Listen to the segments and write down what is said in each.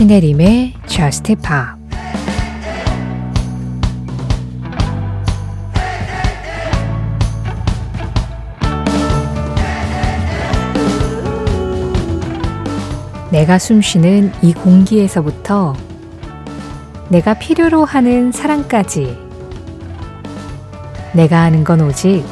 신혜림의 Just Pop 내가 숨쉬는 이 공기에서부터 내가 필요로 하는 사랑까지 내가 아는 건 오직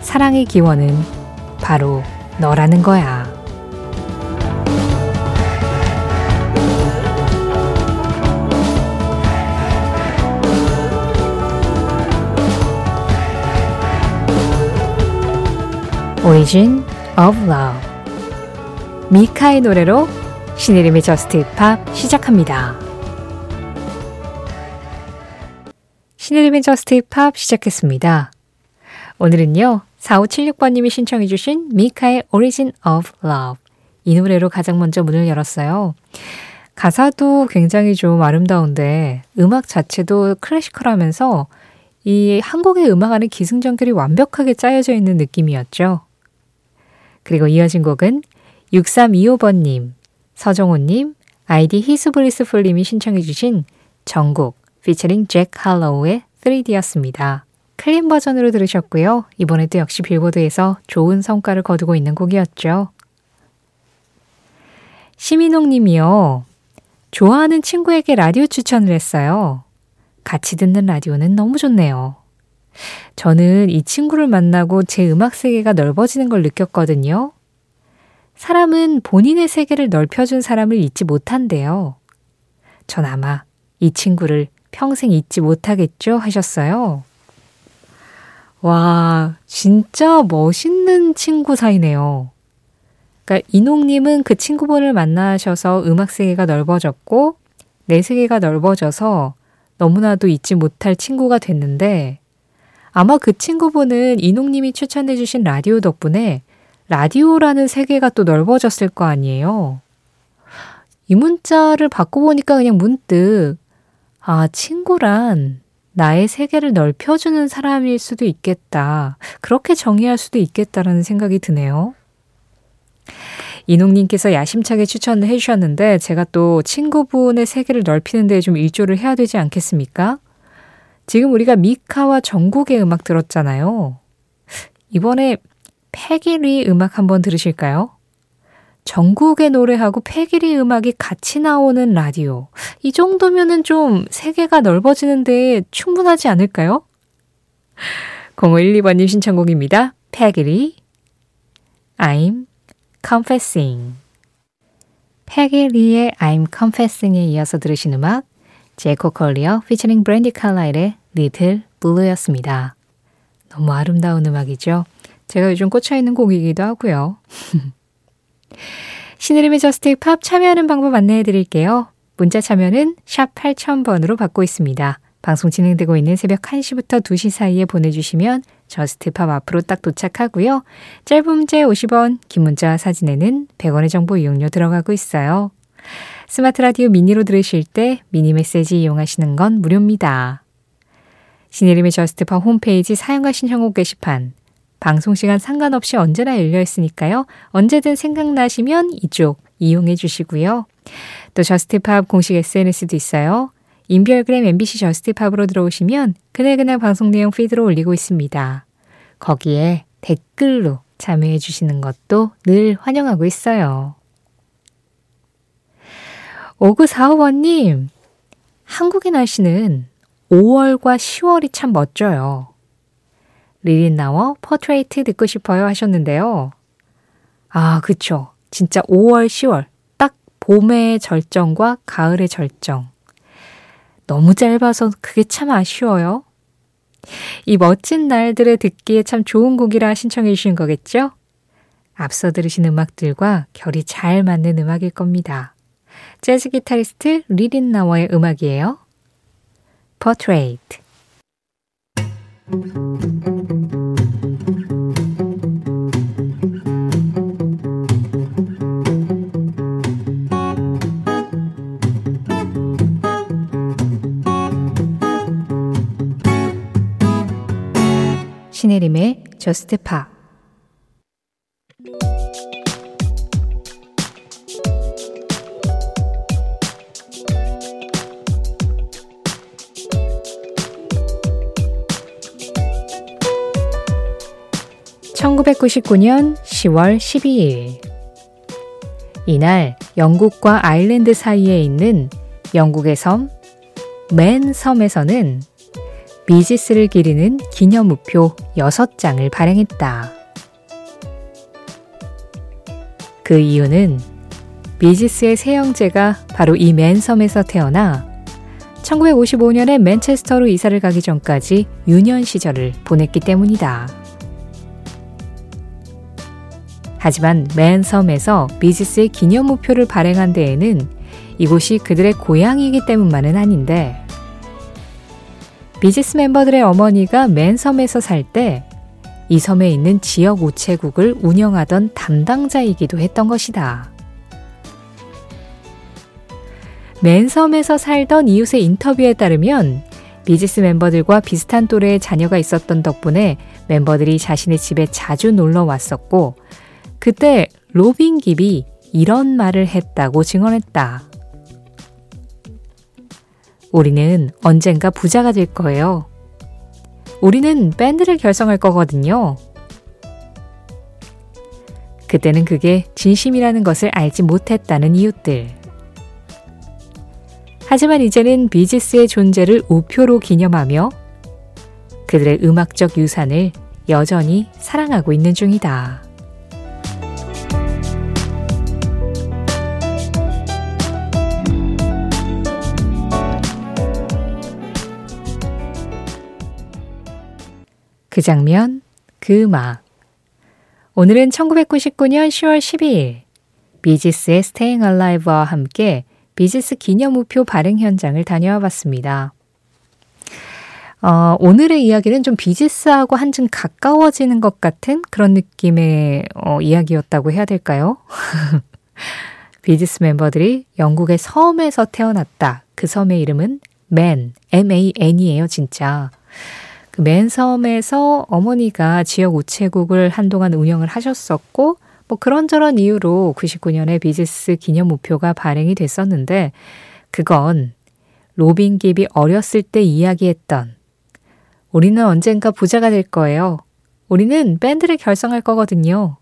사랑의 기원은 바로 너라는 거야. Origin of Love 미카의 노래로 신혜림의 저스트 팝 시작합니다. 신혜림의 저스트 팝 시작했습니다. 오늘은요, 4576번님이 신청해 주신 미카의 Origin of Love 이 노래로 가장 먼저 문을 열었어요. 가사도 굉장히 좀 아름다운데 음악 자체도 클래시컬하면서 이 한국의 음악 안에 기승전결이 완벽하게 짜여져 있는 느낌이었죠. 그리고 이어진 곡은 6325번님, 서정호님, 아이디 히스브리스풀님이 신청해주신 정국 피처링 잭 할로우의 3D였습니다. clean 버전으로 들으셨고요. 이번에도 역시 빌보드에서 좋은 성과를 거두고 있는 곡이었죠. 시민홍 님이요. 좋아하는 친구에게 라디오 추천을 했어요. 같이 듣는 라디오는 너무 좋네요. 저는 이 친구를 만나고 제 음악 세계가 넓어지는 걸 느꼈거든요. 사람은 본인의 세계를 넓혀준 사람을 잊지 못한대요. 전 아마 이 친구를 평생 잊지 못하겠죠? 하셨어요. 와, 진짜 멋있는 친구 사이네요. 그러니까 이농님은 그 친구분을 만나셔서 음악 세계가 넓어졌고, 내 세계가 넓어져서 너무나도 잊지 못할 친구가 됐는데, 아마 그 친구분은 이농님이 추천해주신 라디오 덕분에 라디오라는 세계가 또 넓어졌을 거 아니에요. 이 문자를 받고 보니까 그냥 문득, 아, 친구란 나의 세계를 넓혀주는 사람일 수도 있겠다. 그렇게 정의할 수도 있겠다라는 생각이 드네요. 이농님께서 야심차게 추천을 해주셨는데 제가 또 친구분의 세계를 넓히는 데좀 일조를 해야 되지 않겠습니까? 지금 우리가 미카와 전국의 음악 들었잖아요. 이번에 패기리 음악 한번 들으실까요? 전국의 노래하고 패기리 음악이 같이 나오는 라디오. 이 정도면은 좀 세계가 넓어지는데 충분하지 않을까요? 0512번님 신청곡입니다. 패기리 I'm Confessing 패기리의 I'm Confessing에 이어서 들으신 음악 제코 컬리어 피처링 브랜디 칼라일의 Little Blue였습니다. 너무 아름다운 음악이죠. 제가 요즘 꽂혀있는 곡이기도 하고요. 신혜림의 Just Pop 참여하는 방법 안내해 드릴게요. 문자 참여는 샵 8000번으로 받고 있습니다. 방송 진행되고 있는 새벽 1시부터 2시 사이에 보내주시면 Just Pop 앞으로 딱 도착하고요. 짧은 문자 50원, 긴 문자 사진에는 100원의 정보 이용료 들어가고 있어요. 스마트 라디오 미니로 들으실 때 미니 메시지 이용하시는 건 무료입니다. 신혜림의 Just Pop 홈페이지 사연과 신청곡 게시판 방송 시간 상관없이 언제나 열려 있으니까요. 언제든 생각나시면 이쪽 이용해 주시고요. 또 Just Pop 공식 SNS도 있어요. 인별그램 MBC Just Pop으로 들어오시면 그날그날 방송 내용 feed로 올리고 있습니다. 거기에 댓글로 참여해 주시는 것도 늘 환영하고 있어요. 5945번님, 한국의 날씨는 5월과 10월이 참 멋져요. 리린 나워 Portrait 듣고 싶어요 하셨는데요. 아, 그쵸. 진짜 5월, 10월. 딱 봄의 절정과 가을의 절정. 너무 짧아서 그게 참 아쉬워요. 이 멋진 날들에 듣기에 참 좋은 곡이라 신청해 주신 거겠죠? 앞서 들으신 음악들과 결이 잘 맞는 음악일 겁니다. 재즈 기타리스트 리린 나워의 음악이에요. Portrait. 신혜림의 저스트 파 1999년 10월 12일. 이날 영국과 아일랜드 사이에 있는 영국의 섬, 맨 섬에서는 미지스를 기리는 기념 우표 6장을 발행했다. 그 이유는 미지스의 세 형제가 바로 이 맨섬에서 태어나 1955년에 맨체스터로 이사를 가기 전까지 유년 시절을 보냈기 때문이다. 하지만 맨 섬에서 미지스의 기념 우표를 발행한 데에는 이곳이 그들의 고향이기 때문만은 아닌데 미지스 멤버들의 어머니가 맨 섬에서 살 때 이 섬에 있는 지역 우체국을 운영하던 담당자이기도 했던 것이다. 맨 섬에서 살던 이웃의 인터뷰에 따르면 비지스 멤버들과 비슷한 또래의 자녀가 있었던 덕분에 멤버들이 자신의 집에 자주 놀러 왔었고 그때 로빈 깁이 이런 말을 했다고 증언했다. 우리는 언젠가 부자가 될 거예요. 우리는 밴드를 결성할 거거든요. 그때는 그게 진심이라는 것을 알지 못했다는 이웃들. 하지만 이제는 비지스의 존재를 우표로 기념하며 그들의 음악적 유산을 여전히 사랑하고 있는 중이다. 그 장면, 그 음악. 오늘은 1999년 10월 12일 비지스의 Staying Alive와 함께 비지스 기념 우표 발행 현장을 다녀와 봤습니다. 어, 오늘의 이야기는 좀 비지스하고 한층 가까워지는 것 같은 그런 느낌의 어, 이야기였다고 해야 될까요? 비지스 멤버들이 영국의 섬에서 태어났다. 그 섬의 이름은 맨, M-A-N이에요, 진짜. 그 맨 섬에서 어머니가 지역 우체국을 한동안 운영을 하셨었고 뭐 그런저런 이유로 99년에 비즈스 기념 우표가 발행이 됐었는데 그건 로빈 깁이 어렸을 때 이야기했던 우리는 언젠가 부자가 될 거예요. 우리는 밴드를 결성할 거거든요.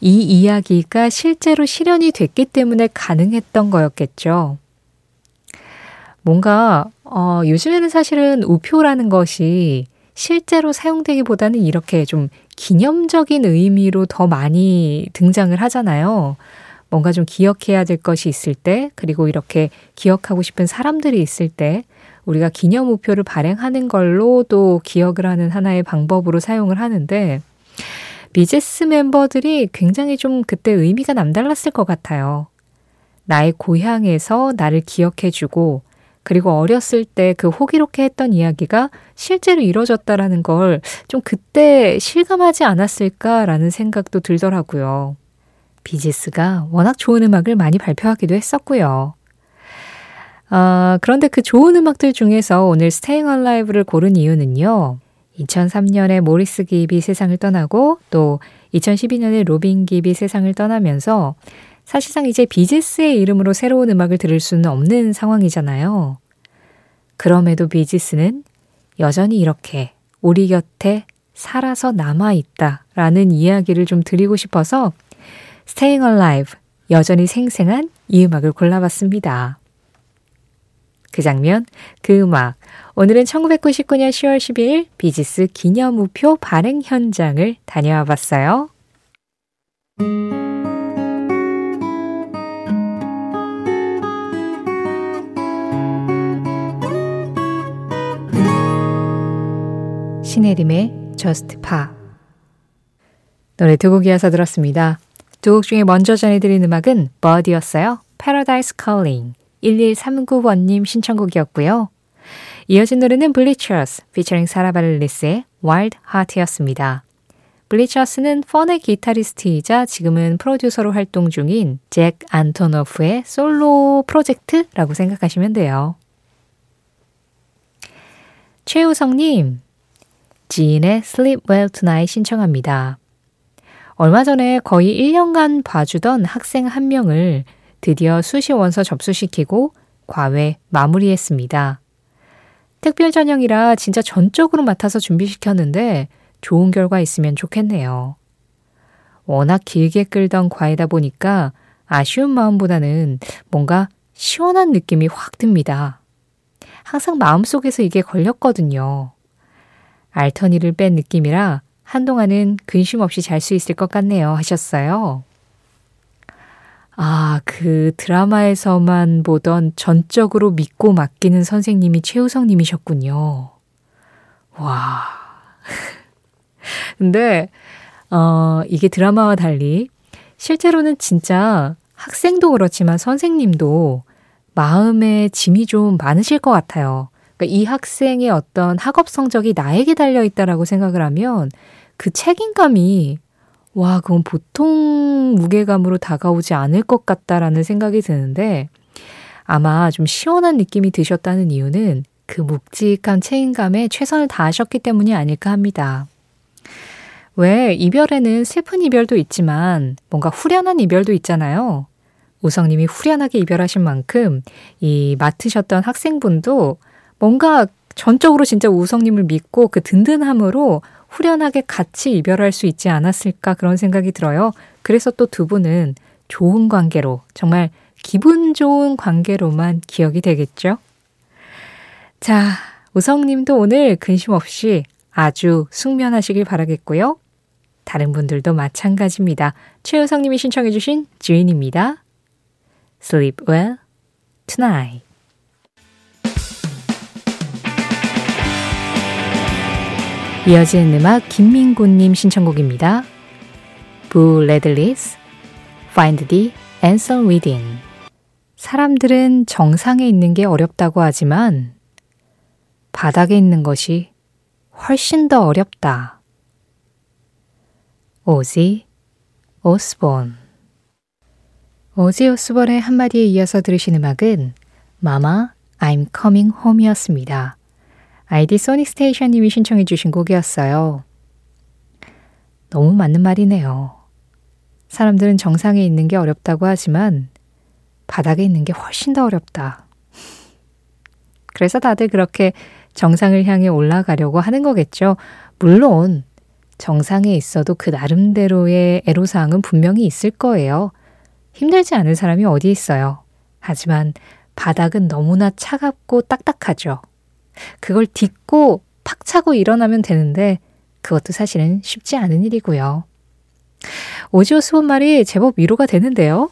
이 이야기가 실제로 실현이 됐기 때문에 가능했던 거였겠죠. 뭔가 어, 요즘에는 사실은 우표라는 것이 실제로 사용되기보다는 이렇게 좀 기념적인 의미로 더 많이 등장을 하잖아요. 뭔가 좀 기억해야 될 것이 있을 때, 그리고 이렇게 기억하고 싶은 사람들이 있을 때, 우리가 기념 우표를 발행하는 걸로 또 기억을 하는 하나의 방법으로 사용을 하는데, 비제스 멤버들이 굉장히 좀 그때 의미가 남달랐을 것 같아요. 나의 고향에서 나를 기억해주고, 그리고 어렸을 때 그 호기롭게 했던 이야기가 실제로 이루어졌다라는 걸 좀 그때 실감하지 않았을까라는 생각도 들더라고요. 비지스가 워낙 좋은 음악을 많이 발표하기도 했었고요. 아, 그런데 그 좋은 음악들 중에서 오늘 Staying Alive를 고른 이유는요. 2003년에 모리스 깁이 세상을 떠나고 또 2012년에 로빈 깁이 세상을 떠나면서 사실상 이제 비지스의 이름으로 새로운 음악을 들을 수는 없는 상황이잖아요. 그럼에도 비지스는 여전히 이렇게 우리 곁에 살아서 남아있다 라는 이야기를 좀 드리고 싶어서 Staying Alive, 여전히 생생한 이 음악을 골라봤습니다. 그 장면, 그 음악. 오늘은 1999년 10월 12일 비지스 기념 우표 발행 현장을 다녀와 봤어요. 신혜림의 Just Pop 노래 두 곡 이어서 들었습니다. 두 곡 중에 먼저 전해드린 음악은 버디였어요. Paradise Calling 1139번님 신청곡이었고요. 이어진 노래는 블리처스 피처링 사라발리스의 Wild Heart였습니다. 블리처스는 펀의 기타리스트이자 지금은 프로듀서로 활동 중인 잭 안토노프의 솔로 프로젝트라고 생각하시면 돼요. 최우성님, 지인의 Sleep Well Tonight 신청합니다. 얼마 전에 거의 1년간 봐주던 학생 한 명을 드디어 수시 원서 접수시키고 과외 마무리했습니다. 특별 전형이라 진짜 전적으로 맡아서 준비시켰는데 좋은 결과 있으면 좋겠네요. 워낙 길게 끌던 과외다 보니까 아쉬운 마음보다는 뭔가 시원한 느낌이 확 듭니다. 항상 마음속에서 이게 걸렸거든요. 알터니를 뺀 느낌이라 한동안은 근심 없이 잘 수 있을 것 같네요. 하셨어요. 아, 그 드라마에서만 보던 전적으로 믿고 맡기는 선생님이 최우성 님이셨군요. 와. 근데, 어, 이게 드라마와 달리 실제로는 진짜 학생도 그렇지만 선생님도 마음에 짐이 좀 많으실 것 같아요. 그러니까 이 학생의 어떤 학업 성적이 나에게 달려 있다라고 생각을 하면 그 책임감이 와, 그건 보통 무게감으로 다가오지 않을 것 같다라는 생각이 드는데 아마 좀 시원한 느낌이 드셨다는 이유는 그 묵직한 책임감에 최선을 다하셨기 때문이 아닐까 합니다. 왜 이별에는 슬픈 이별도 있지만 뭔가 후련한 이별도 있잖아요. 우성님이 후련하게 이별하신 만큼 이 맡으셨던 학생분도 뭔가 전적으로 진짜 우성님을 믿고 그 든든함으로 후련하게 같이 이별할 수 있지 않았을까 그런 생각이 들어요. 그래서 또 두 분은 좋은 관계로, 정말 기분 좋은 관계로만 기억이 되겠죠? 자, 우성님도 오늘 근심 없이 아주 숙면하시길 바라겠고요. 다른 분들도 마찬가지입니다. 최우성님이 신청해주신 주인입니다. Sleep well tonight. 이어지는 음악 김민구님 신청곡입니다. 부 레들리스 Find the Answer Within 사람들은 정상에 있는 게 어렵다고 하지만 바닥에 있는 것이 훨씬 더 어렵다. 오지 오스본 오지 오스본의 한마디에 이어서 들으신 음악은 마마 I'm Coming Home이었습니다. 아이디 소닉 스테이션님이 신청해 주신 곡이었어요. 너무 맞는 말이네요. 사람들은 정상에 있는 게 어렵다고 하지만 바닥에 있는 게 훨씬 더 어렵다. 그래서 다들 그렇게 정상을 향해 올라가려고 하는 거겠죠. 물론 정상에 있어도 그 나름대로의 애로사항은 분명히 있을 거예요. 힘들지 않은 사람이 어디 있어요. 하지만 바닥은 너무나 차갑고 딱딱하죠. 그걸 딛고 팍 차고 일어나면 되는데 그것도 사실은 쉽지 않은 일이고요. 오지 오스본 말이 제법 위로가 되는데요.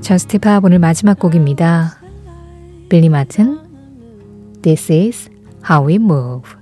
Just Pop 오늘 마지막 곡입니다. 빌리 마튼 This is how we move